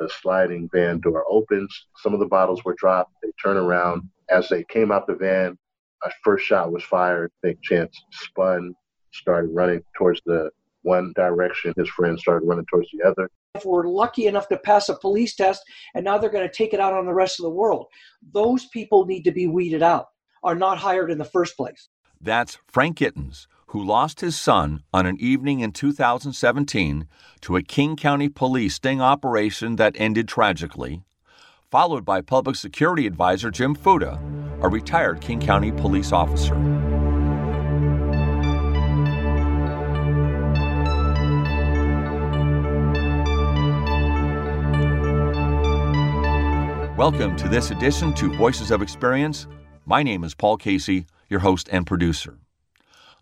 a sliding van door opens. Some of the bottles were dropped. They turn around. As they came out the van, a first shot was fired. I think Chance spun, started running towards the one direction. His friend started running towards the other. If we're lucky enough to pass a police test and now they're going to take it out on the rest of the world, those people need to be weeded out, are not hired in the first place. That's Frank Gittens, who lost his son on an evening in 2017 to a King County police sting operation that ended tragically, followed by Public Security Advisor Jim Fuda, a retired King County police officer. Welcome to this edition to Voices of Experience. My name is Paul Casey, your host and producer.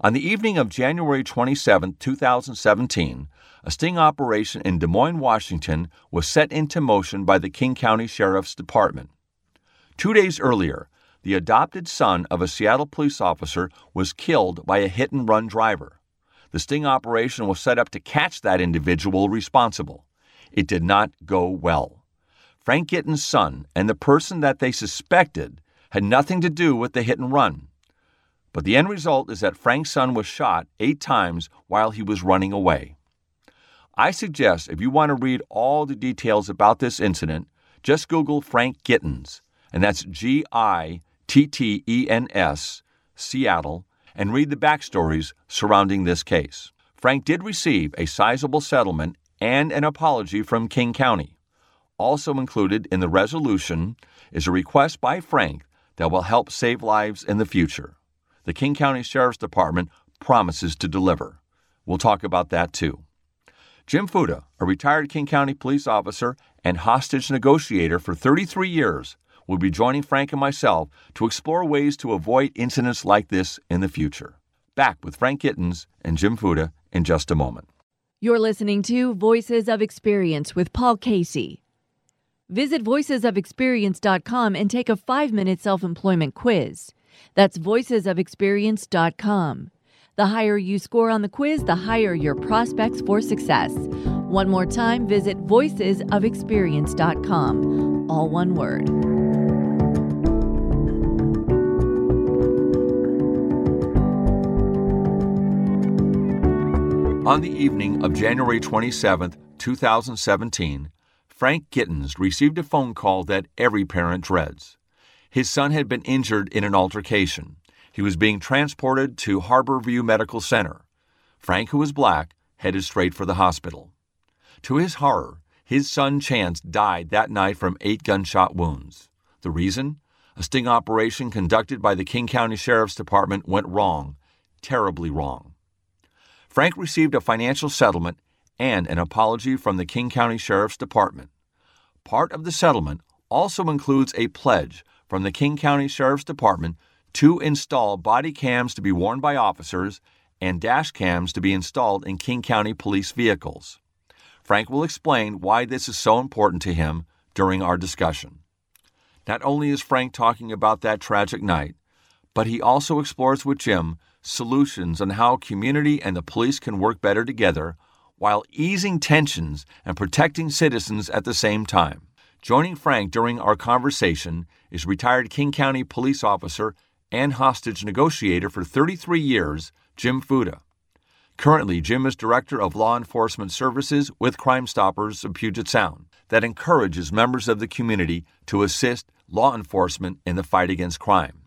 On the evening of January 27, 2017, a sting operation in Des Moines, Washington was set into motion by the King County Sheriff's Department. Two days earlier, the adopted son of a Seattle police officer was killed by a hit and run driver. The sting operation was set up to catch that individual responsible. It did not go well. Frank Gittens' son and the person that they suspected had nothing to do with the hit and run. But the end result is that Frank's son was shot eight times while he was running away. I suggest if you want to read all the details about this incident, just Google Frank Gittens, and that's G I T T E N S, Seattle, and read the backstories surrounding this case. Frank did receive a sizable settlement and an apology from King County. Also included in the resolution is a request by Frank that will help save lives in the future. The King County Sheriff's Department promises to deliver. We'll talk about that too. Jim Fuda, a retired King County police officer and hostage negotiator for 33 years, will be joining Frank and myself to explore ways to avoid incidents like this in the future. Back with Frank Gittens and Jim Fuda in just a moment. You're listening to Voices of Experience with Paul Casey. Visit voicesofexperience.com and take a five minute self employment quiz. That's voicesofexperience.com. The higher you score on the quiz, the higher your prospects for success. One more time, visit voicesofexperience.com. All one word. On the evening of January 27, 2017, Frank Gittens received a phone call that every parent dreads. His son had been injured in an altercation. He was being transported to Harborview Medical Center. Frank, who was black, headed straight for the hospital. To his horror, his son Chance died that night from eight gunshot wounds. The reason? A sting operation conducted by the King County Sheriff's Department went wrong, terribly wrong. Frank received a financial settlement and an apology from the King County Sheriff's Department. Part of the settlement also includes a pledge from the King County Sheriff's Department to install body cams to be worn by officers and dash cams to be installed in King County police vehicles. Frank will explain why this is so important to him during our discussion. Not only is Frank talking about that tragic night, but he also explores with Jim solutions on how community and the police can work better together while easing tensions and protecting citizens at the same time. Joining Frank during our conversation is retired King County police officer and hostage negotiator for 33 years, Jim Fuda. Currently, Jim is Director of Law Enforcement Services with Crime Stoppers of Puget Sound, that encourages members of the community to assist law enforcement in the fight against crime.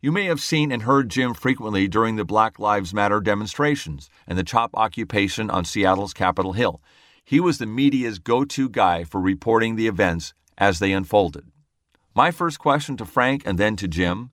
You may have seen and heard Jim frequently during the Black Lives Matter demonstrations and the CHOP occupation on Seattle's Capitol Hill. He was the media's go to guy for reporting the events as they unfolded. My first question to Frank and then to Jim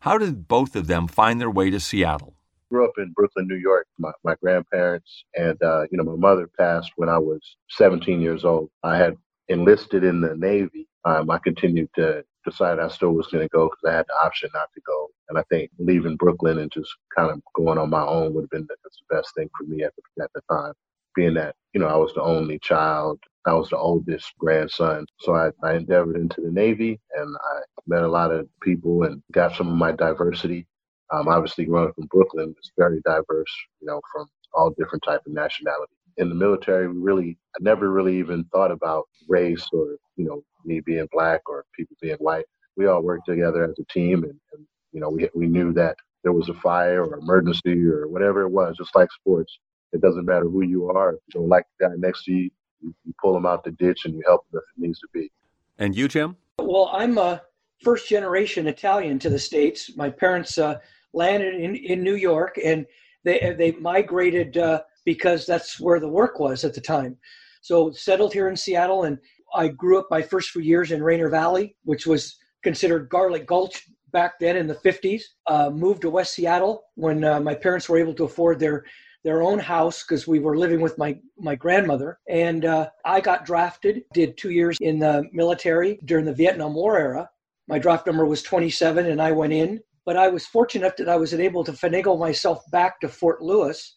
how did both of them find their way to Seattle? grew up in Brooklyn, New York. My, my grandparents and uh, you know my mother passed when I was 17 years old. I had enlisted in the Navy. Um, I continued to decide I still was going to go because I had the option not to go. And I think leaving Brooklyn and just kind of going on my own would have been the, the best thing for me at the, at the time, being that, you know, I was the only child. I was the oldest grandson. So I, I endeavored into the Navy and I met a lot of people and got some of my diversity. Um, obviously, growing up in Brooklyn, it's very diverse, you know, from all different type of nationality. in the military, we really, I never really even thought about race or, you know, me being black or people being white. We all worked together as a team and, and you know, we, we knew that there was a fire or emergency or whatever it was, just like sports. It doesn't matter who you are. If you don't like the guy next to you, you, you pull them out the ditch and you help them if it needs to be. And you, Jim? Well, I'm a first generation Italian to the States. My parents uh, landed in, in New York and they, they migrated uh, because that's where the work was at the time. So settled here in Seattle and I grew up my first few years in Rainier Valley, which was considered Garlic Gulch back then in the 50s. Uh, moved to West Seattle when uh, my parents were able to afford their their own house because we were living with my my grandmother. And uh, i got drafted did two years in the military during the vietnam war era. My draft number was 27 and i went in but i was fortunate that i was able to finagle myself back to fort lewis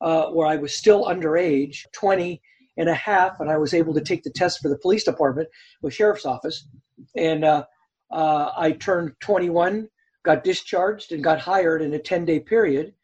uh, where i was still underage 20 and a half and i was able to take the test for the police department with sheriff's office. And uh, uh i turned 21 got discharged and got hired in a 10 day period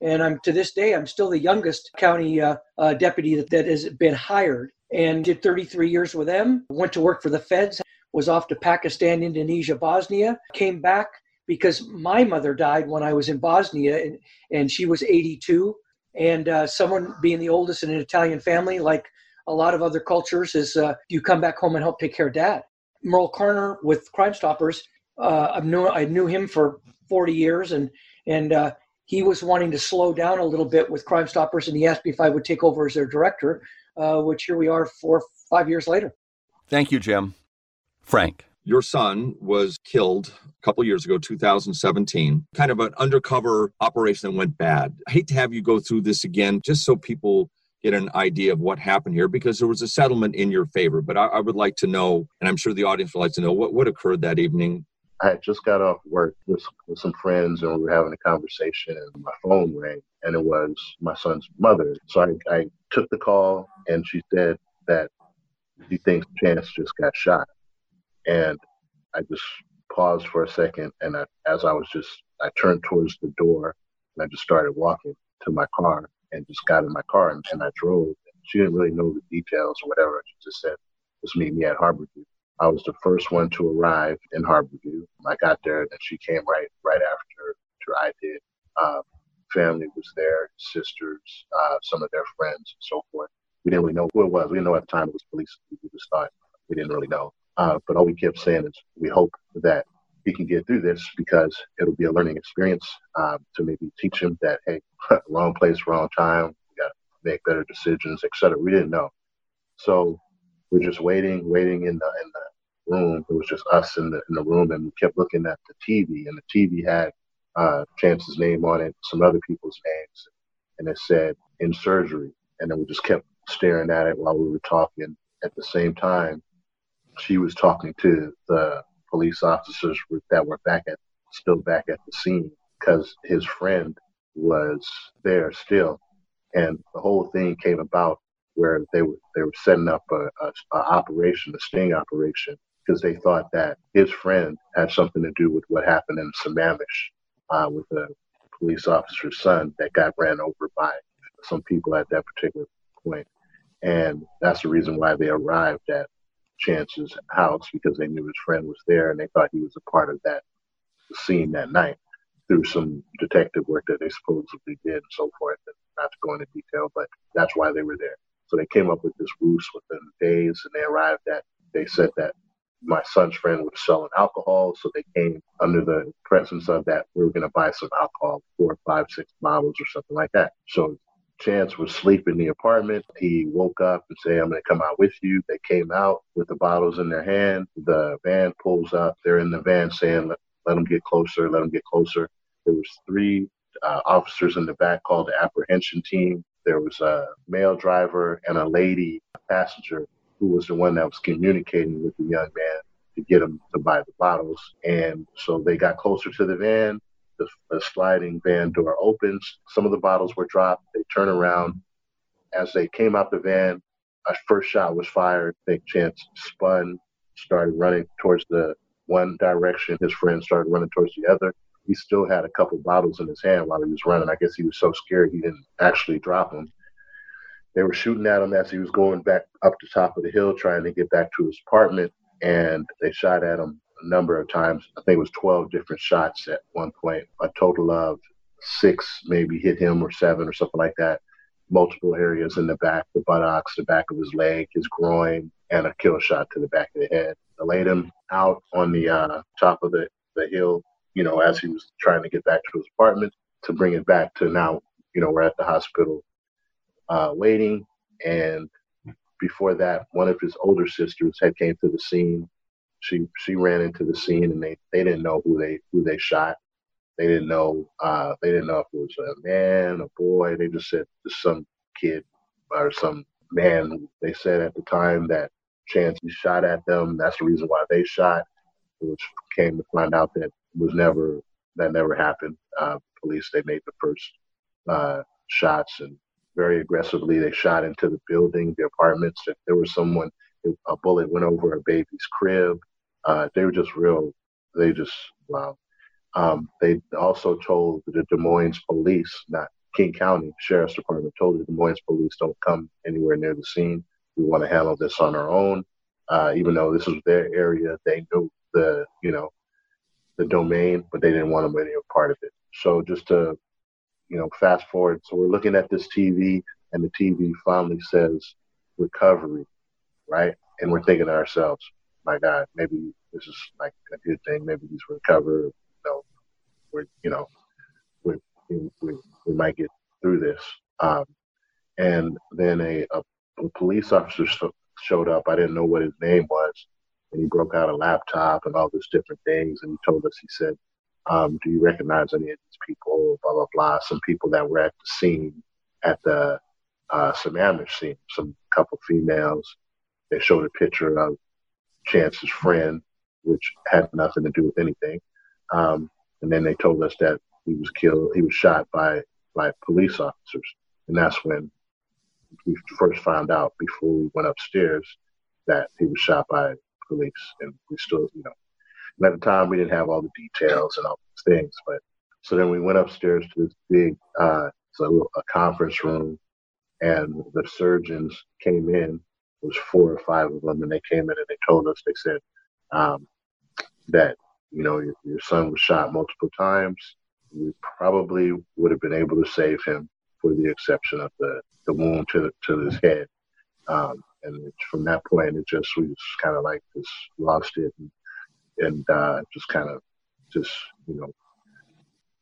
and I'm to this day I'm still the youngest county uh, uh, deputy that, that has been hired, and did 33 years with them. Went to work for the feds. Was off to Pakistan, Indonesia, Bosnia. Came back because my mother died when I was in Bosnia, and, and she was 82. And uh, someone being the oldest in an Italian family, like a lot of other cultures, is uh, you come back home and help take care of dad. Merle Carner with Crime Stoppers, uh, I knew I knew him for 40 years, and and uh, he was wanting to slow down a little bit with Crime Stoppers, and he asked me if I would take over as their director, uh, which here we are four, five years later. Thank you, Jim. Frank. Your son was killed a couple years ago, 2017, kind of an undercover operation that went bad. I hate to have you go through this again, just so people get an idea of what happened here, because there was a settlement in your favor. But I, I would like to know, and I'm sure the audience would like to know, what, what occurred that evening I had just got off work with, with some friends and we were having a conversation and my phone rang and it was my son's mother. So I, I took the call and she said that she thinks Chance just got shot. And I just paused for a second and I, as I was just, I turned towards the door and I just started walking to my car and just got in my car and, and I drove. She didn't really know the details or whatever. She just said, just meet me at Harborview. I was the first one to arrive in Harborview. I got there and she came right right after, after I did. Um, family was there, sisters, uh, some of their friends, and so forth. We didn't really know who it was. We didn't know at the time it was police. We just thought we didn't really know. Uh, but all we kept saying is we hope that he can get through this because it'll be a learning experience um, to maybe teach him that hey, wrong place, wrong time. We got to make better decisions, etc. We didn't know. So we're just waiting, waiting in the in the room. It was just us in the in the room, and we kept looking at the TV, and the TV had uh, Chance's name on it, some other people's names, and it said in surgery. And then we just kept staring at it while we were talking. At the same time, she was talking to the police officers that were back at still back at the scene because his friend was there still, and the whole thing came about where they were they were setting up a, a, a operation, a sting operation, because they thought that his friend had something to do with what happened in Sammamish uh, with a police officer's son that got ran over by some people at that particular point. And that's the reason why they arrived at Chance's house because they knew his friend was there and they thought he was a part of that scene that night through some detective work that they supposedly did and so forth. And not to go into detail, but that's why they were there. So they came up with this ruse within days, and they arrived at. They said that my son's friend was selling alcohol, so they came under the presence of that. We were going to buy some alcohol, four, five, six bottles, or something like that. So Chance was asleep in the apartment. He woke up and said, I'm going to come out with you. They came out with the bottles in their hand. The van pulls up. They're in the van saying, let, let them get closer, let them get closer. There was three uh, officers in the back called the apprehension team. There was a male driver and a lady passenger who was the one that was communicating with the young man to get him to buy the bottles. And so they got closer to the van. The, the sliding van door opens. Some of the bottles were dropped. They turn around. As they came out the van, a first shot was fired. Big Chance spun, started running towards the one direction. His friend started running towards the other he still had a couple bottles in his hand while he was running. I guess he was so scared he didn't actually drop them. they were shooting at him as he was going back up the top of the hill trying to get back to his apartment and they shot at him a number of times. I think it was 12 different shots at one point. A total of six maybe hit him or seven or something like that. Multiple areas in the back the buttocks the back of his leg his groin and a kill shot to the back of the head. They laid him out on the uh, top of the, the hill you know as he was trying to get back to his apartment to bring it back to now you know we're at the hospital uh, waiting. And before that, one of his older sisters had came to the scene. She she ran into the scene, and they they didn't know who they who they shot. They didn't know uh, they didn't know if it was a man, a boy. They just said some kid or some man. They said at the time that Chance shot at them. That's the reason why they shot. Which came to find out that was never that never happened. Uh, police they made the first uh, shots and very aggressively. They shot into the building, the apartments. If there was someone, a bullet went over a baby's crib. Uh, they were just real. They just wow. Um, they also told the Des Moines police, not King County Sheriff's Department, told the Des Moines police don't come anywhere near the scene. We want to handle this on our own. Uh, even though this was their area, they knew the you know the domain, but they didn't want them any part of it. So just to you know, fast forward. So we're looking at this TV, and the TV finally says recovery, right? And we're thinking to ourselves, my God, maybe this is like a good thing. Maybe he's recovered. You know, we're, you know, we we, we might get through this. Um, and then a, a, a police officer showed up. I didn't know what his name was. And he broke out a laptop and all these different things. And he told us, he said, um, do you recognize any of these people? Blah, blah, blah. Some people that were at the scene, at the uh, Sammamish scene, some couple females. They showed a picture of Chance's friend, which had nothing to do with anything. Um, and then they told us that he was killed, he was shot by, by police officers. And that's when we first found out before we went upstairs that he was shot by police. And we still, you know, and at the time, we didn't have all the details and all these things. But so then we went upstairs to this big, uh, so a conference room, and the surgeons came in. It was four or five of them, and they came in and they told us. They said um, that you know your, your son was shot multiple times. We probably would have been able to save him, for the exception of the the wound to to his head. Um, and from that point, it just we just kind of like just lost it. And and uh, just kind of just you know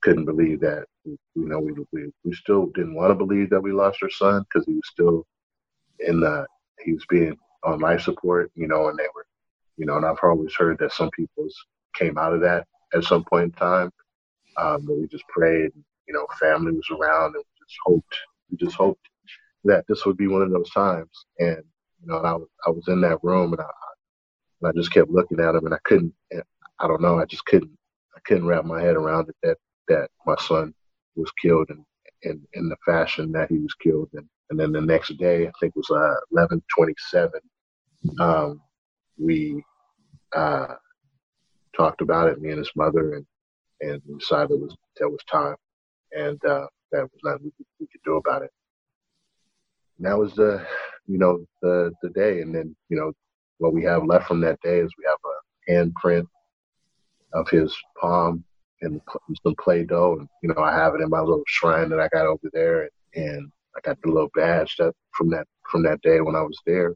couldn't believe that you know we we, we still didn't want to believe that we lost our son because he was still in the he was being on life support you know and they were you know and I've always heard that some people came out of that at some point in time um, but we just prayed you know family was around and we just hoped we just hoped that this would be one of those times and you know and I was I was in that room and I, and I just kept looking at him, and I couldn't. I don't know. I just couldn't. I couldn't wrap my head around it that that my son was killed in in, in the fashion that he was killed. And and then the next day, I think it was uh, eleven twenty seven. Um, we uh, talked about it, me and his mother, and and decided it was that was time, and uh, that was nothing we, we could do about it. And that was the, you know, the the day, and then you know what we have left from that day is we have a handprint of his palm and some Play-Doh, and you know I have it in my little shrine that I got over there, and I got the little badge that from that from that day when I was there.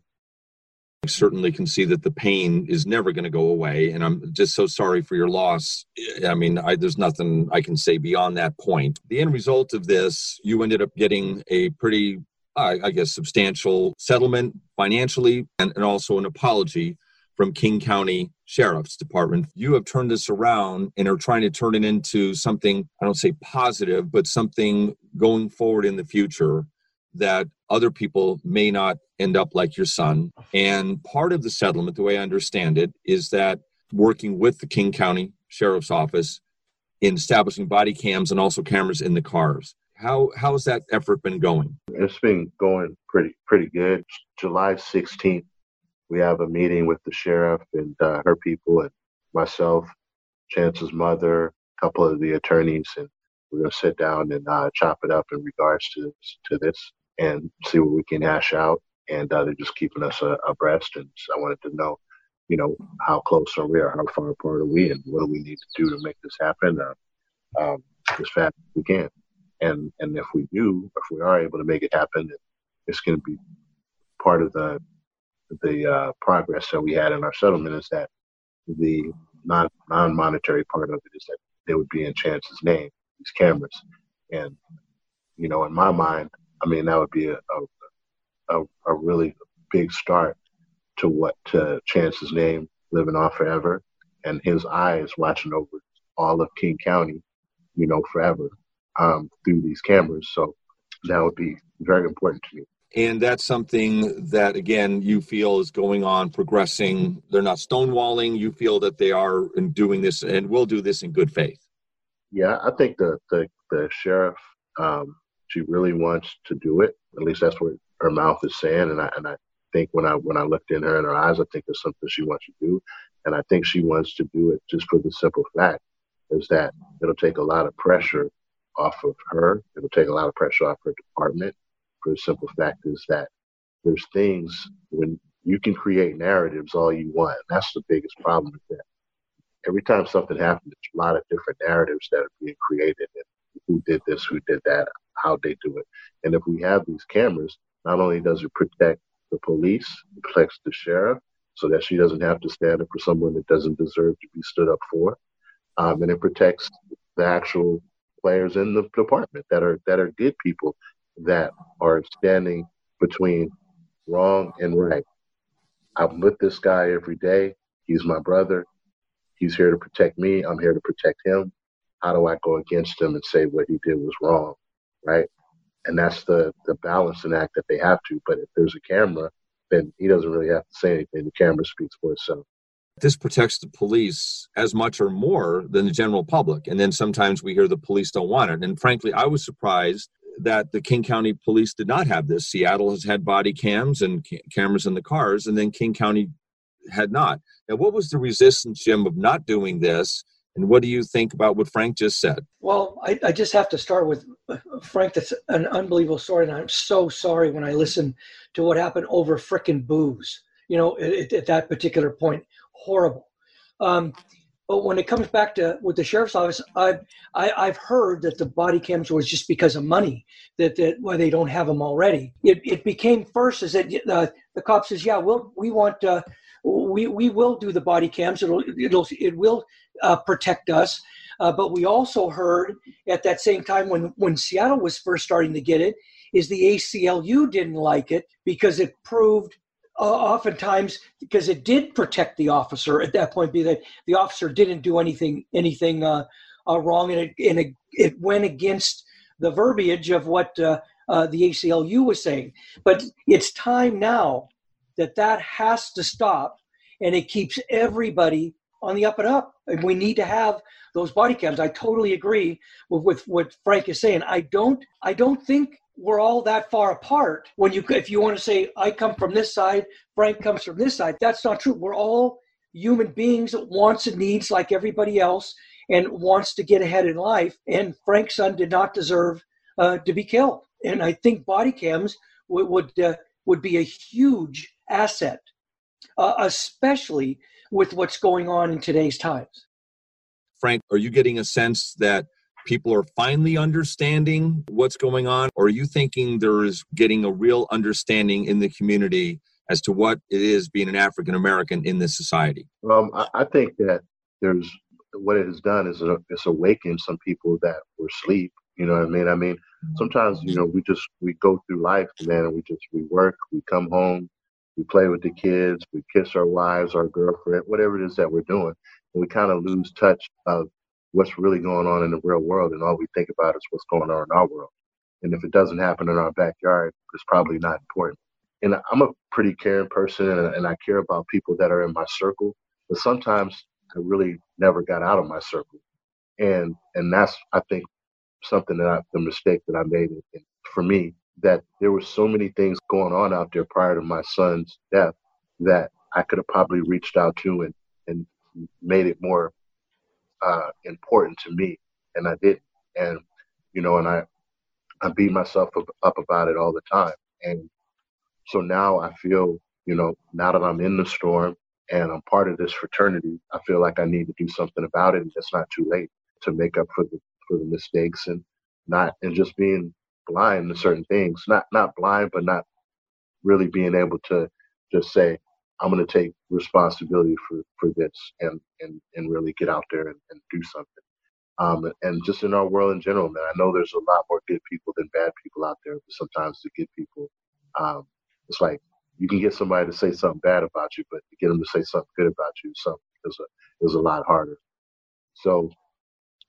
I certainly can see that the pain is never going to go away, and I'm just so sorry for your loss. I mean, I, there's nothing I can say beyond that point. The end result of this, you ended up getting a pretty I guess, substantial settlement financially and, and also an apology from King County Sheriff's Department. You have turned this around and are trying to turn it into something, I don't say positive, but something going forward in the future that other people may not end up like your son. And part of the settlement, the way I understand it, is that working with the King County Sheriff's Office in establishing body cams and also cameras in the cars. How how's that effort been going? It's been going pretty pretty good. July 16th, we have a meeting with the sheriff and uh, her people and myself, Chance's mother, a couple of the attorneys, and we're gonna sit down and uh, chop it up in regards to to this. and see what we can hash out. And uh, they're just keeping us uh, abreast. And so I wanted to know, you know, how close are we, or how far apart are we, and what do we need to do to make this happen uh, um, as fast as we can. And and if we do, if we are able to make it happen, it's going to be part of the the uh, progress that we had in our settlement is that the non non monetary part of it is that they would be in Chance's name, these cameras, and you know, in my mind, I mean, that would be a a, a, a really big start to what to Chance's name living on forever, and his eyes watching over all of King County, you know, forever um, through these cameras. So that would be very important to me. And that's something that, again, you feel is going on, progressing. They're not stonewalling. You feel that they are doing this and will do this in good faith. Yeah, I think the the, the sheriff, um, she really wants to do it. At least that's what her mouth is saying. And I and I think when I when I looked in her in her eyes, I think it's something she wants to do. And I think she wants to do it just for the simple fact is that it'll take a lot of pressure off of her. It'll take a lot of pressure off her department for the simple fact is that there's things when you can create narratives all you want. That's the biggest problem with that. Every time something happens, there's a lot of different narratives that are being created and who did this, who did that, how they do it. And if we have these cameras, not only does it protect the police, it protects the sheriff so that she doesn't have to stand up for someone that doesn't deserve to be stood up for. Um, and it protects the actual players in the department that are that are good people that are standing between wrong and right. I'm with this guy every day. He's my brother. He's here to protect me. I'm here to protect him. How do I go against him and say what he did was wrong? Right. And that's the, the balancing act that they have to. But if there's a camera, then he doesn't really have to say anything. The camera speaks for itself. This protects the police as much or more than the general public. And then sometimes we hear the police don't want it. And frankly, I was surprised that the King County Police did not have this. Seattle has had body cams and ca- cameras in the cars, and then King County had not. Now, what was the resistance, Jim, of not doing this? And what do you think about what Frank just said? Well, I, I just have to start with uh, Frank. That's an unbelievable story, and I'm so sorry when I listen to what happened over frickin' booze. You know, at, at that particular point, horrible. Um, but when it comes back to with the sheriff's office, I've I, I've heard that the body cams was just because of money that that why they don't have them already. It, it became first is that uh, the cop says, yeah, we'll we want uh, we we will do the body cams. It'll it'll it will uh, protect us. Uh, but we also heard at that same time when when Seattle was first starting to get it, is the ACLU didn't like it because it proved uh, oftentimes because it did protect the officer at that point, be that the officer didn't do anything anything uh, uh, wrong, and, it, and it, it, went against the verbiage of what uh, uh, the ACLU was saying. But it's time now that that has to stop, and it keeps everybody on the up and up. And we need to have those body cams. I totally agree with, with what Frank is saying. I don't. I don't think we're all that far apart when you if you want to say i come from this side frank comes from this side. That's not true. We're all human beings that wants and needs like everybody else and wants to get ahead in life and frank's son did not deserve uh, to be killed. And i think body cams would would, uh, would be a huge asset uh, especially with what's going on in today's times. Frank are you getting a sense that people are finally understanding what's going on? Or are you thinking there is getting a real understanding in the community as to what it is being an African American in this society? Um, I, I, think that there's what it has done is it's awakened some people that were asleep. You know what I mean? I mean, sometimes you know we just we go through life, man, and we just we work, we come home, we play with the kids, we kiss our wives, our girlfriend, whatever it is that we're doing, and we kind of lose touch of what's really going on in the real world, and all we think about is what's going on in our world. And if it doesn't happen in our backyard, it's probably not important. And I'm a pretty caring person, and, and I care about people that are in my circle. But sometimes I really never got out of my circle, and and that's I think something that I, the mistake that I made for me that there were so many things going on out there prior to my son's death that I could have probably reached out to and and made it more uh, important to me, and I did. And you know, and I I beat myself up, up about it all the time. And so now I feel, you know, now that I'm in the storm and I'm part of this fraternity, I feel like I need to do something about it. And it's not too late to make up for the for the mistakes and not and just being blind to certain things. Not not blind, but not really being able to just say, I'm going to take responsibility for, for this and, and, and really get out there and, and do something. Um, and just in our world in general, man, I know there's a lot more good people than bad people out there. But sometimes the good people, um, it's like you can get somebody to say something bad about you, but to get them to say something good about you, something is a is a lot harder. So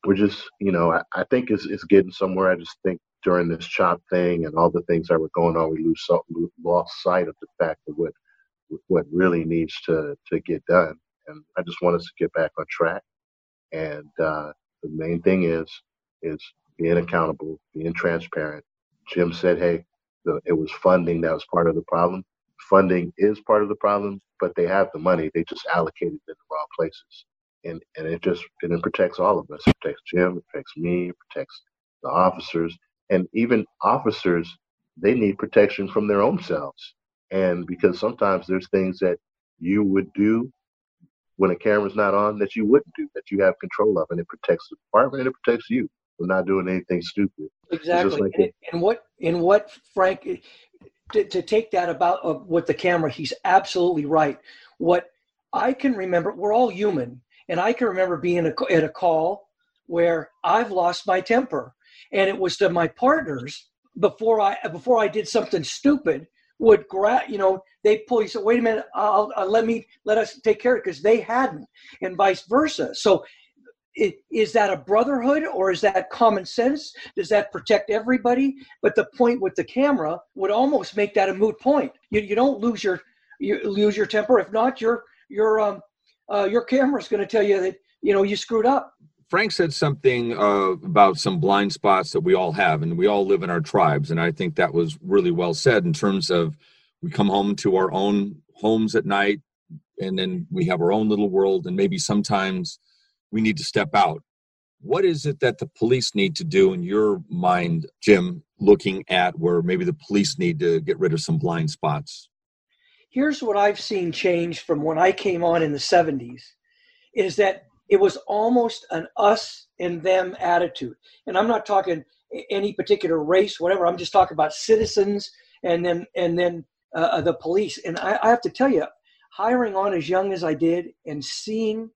we're just, you know, I, I think it's it's getting somewhere. I just think during this chop thing and all the things that were going on, we lose lost sight of the fact of what what really needs to to get done. And I just want us to get back on track. And uh, the main thing is is being accountable, being transparent. Jim said, "Hey, the, it was funding that was part of the problem. Funding is part of the problem, but they have the money. They just allocated it in the wrong places, and and it just and it protects all of us. It protects Jim. It protects me. It protects the officers, and even officers. They need protection from their own selves, and because sometimes there's things that you would do when a camera's not on that you wouldn't do, that you have control of, and it protects the department and it protects you from not doing anything stupid. Exactly. Like and, and, what in what Frank to, to take that about uh, with the camera, he's absolutely right. What I can remember, we're all human, and I can remember being a, at a call where I've lost my temper, and it was to my partners before I before I did something stupid would grab, you know, they pull. You said, "Wait a minute, I'll, I'll, let me let us take care of it," because they hadn't, and vice versa. So, it, is that a brotherhood or is that common sense? Does that protect everybody? But the point with the camera would almost make that a moot point. You, you don't lose your you lose your temper. If not, your your um uh, your camera is going to tell you that you know you screwed up. Frank said something uh, about some blind spots that we all have, and we all live in our tribes. And I think that was really well said in terms of we come home to our own homes at night, and then we have our own little world, and maybe sometimes we need to step out. What is it that the police need to do in your mind, Jim, looking at where maybe the police need to get rid of some blind spots? Here's what I've seen change from when I came on in the 70s is that it was almost an us and them attitude. And I'm not talking any particular race, whatever. I'm just talking about citizens and then and then uh, uh, the police. And I, I have to tell you, hiring on as young as I did and seeing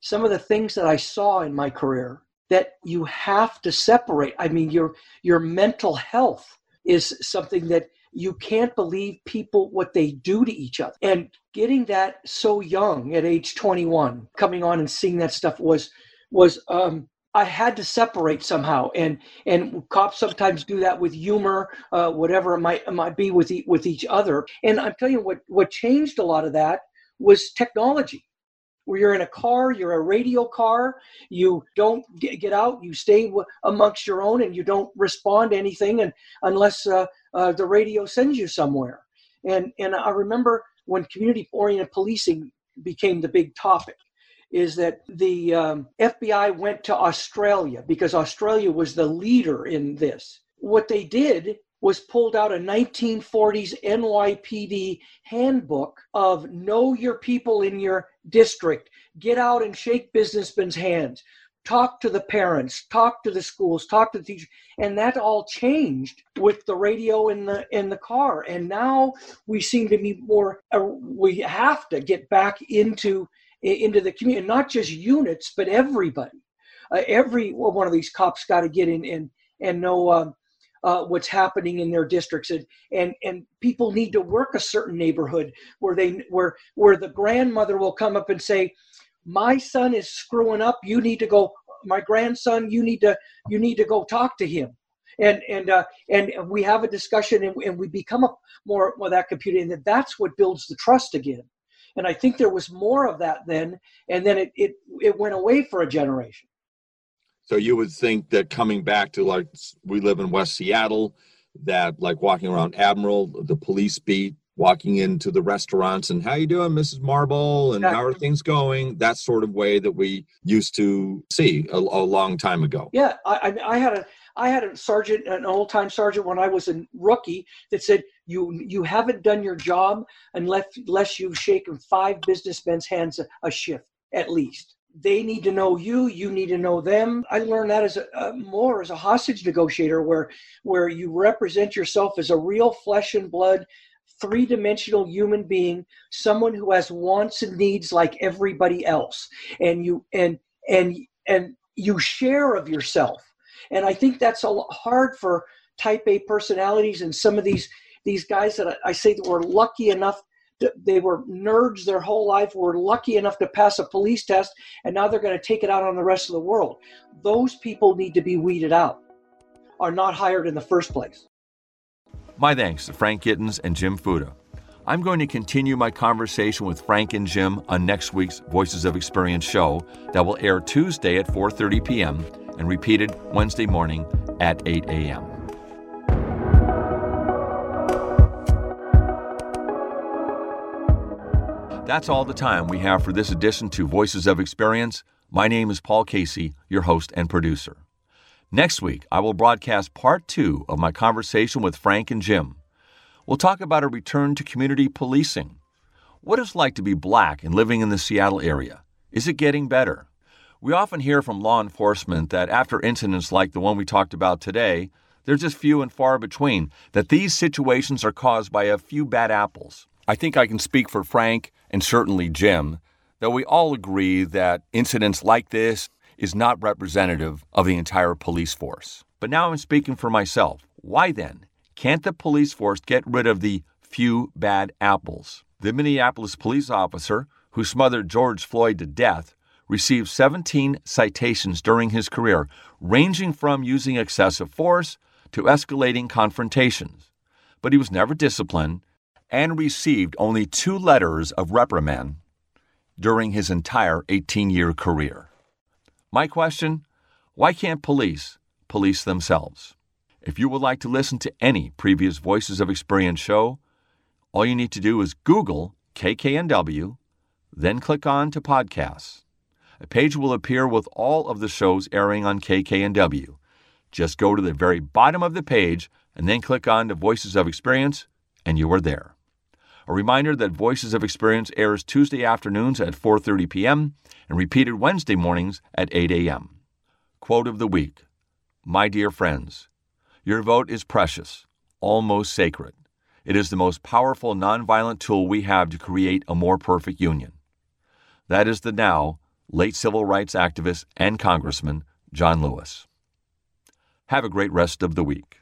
some of the things that I saw in my career that you have to separate. I mean, your your mental health is something that you can't believe people what they do to each other. And getting that so young at age 21 coming on and seeing that stuff was was um I had to separate somehow, and and cops sometimes do that with humor, uh, whatever it might it might be with e- with each other. And I'm telling you, what what changed a lot of that was technology where you're in a car, you're a radio car, you don't get out, you stay amongst your own, and you don't respond to anything, and unless uh, uh, the radio sends you somewhere. And and I remember when community-oriented policing became the big topic, is that the um, FBI went to Australia because Australia was the leader in this. What they did was pulled out a 1940s NYPD handbook of know your people in your district, get out and shake businessmen's hands, talk to the parents, talk to the schools, talk to the teachers, and that all changed with the radio in the in the car. And now we seem to be more. Uh, we have to get back into into the community, not just units, but everybody. Uh, every one of these cops got to get in and and know um, uh, what's happening in their districts. And, and and people need to work a certain neighborhood where they where where the grandmother will come up and say my son is screwing up. You need to go my grandson you need to you need to go talk to him. And and uh, and we have a discussion and, and we become a more with that computer and that that's what builds the trust again. And i think there was more of that then and then it it, it went away for a generation so you would think that coming back to like we live in West Seattle, that like walking around Admiral, the police beat, walking into the restaurants and how you doing, Mrs. Marble, and how are things going? That sort of way that we used to see a, a long time ago. Yeah, I, I had a I had a sergeant, an old time sergeant when I was a rookie that said, you, you haven't done your job unless, unless you've shaken five businessmen's hands a, a shift at least they need to know you you need to know them. I learned that as a, uh, more as a hostage negotiator where where you represent yourself as a real flesh and blood three-dimensional human being someone who has wants and needs like everybody else. And you and and and you share of yourself. And i think that's a hard for type a personalities and some of these these guys that i say that were lucky enough they were nerds their whole life were lucky enough to pass a police test and now they're going to take it out on the rest of the world. Those people need to be weeded out are not hired in the first place. My thanks to frank gittens and jim fuda. I'm going to continue my conversation with frank and jim on next week's voices of experience show that will air tuesday at 4.30 p.m and repeated wednesday morning at 8 a.m That's all the time we have for this edition to Voices of Experience. My name is Paul Casey, your host and producer. Next week, I will broadcast part two of my conversation with Frank and Jim. We'll talk about a return to community policing. What it's like to be black and living in the Seattle area. Is it getting better? We often hear from law enforcement that after incidents like the one we talked about today, they're just few and far between, that these situations are caused by a few bad apples. I think I can speak for Frank and certainly Jim though we all agree that incidents like this is not representative of the entire police force. But now I'm speaking for myself. Why then can't the police force get rid of the few bad apples? The Minneapolis police officer who smothered George Floyd to death received 17 citations during his career, ranging from using excessive force to escalating confrontations. But he was never disciplined and received only two letters of reprimand during his entire 18 year career. My question why can't police police themselves? If you would like to listen to any previous Voices of Experience show, all you need to do is Google KKNW, then click on to podcasts. A page will appear with all of the shows airing on KKNW. Just go to the very bottom of the page and then click on to Voices of Experience, and you are there. A reminder that Voices of Experience airs Tuesday afternoons at 4:30 p.m. and repeated Wednesday mornings at 8 a.m. Quote of the week: My dear friends, your vote is precious, almost sacred. It is the most powerful nonviolent tool we have to create a more perfect union. That is the now late civil rights activist and congressman John Lewis. Have a great rest of the week.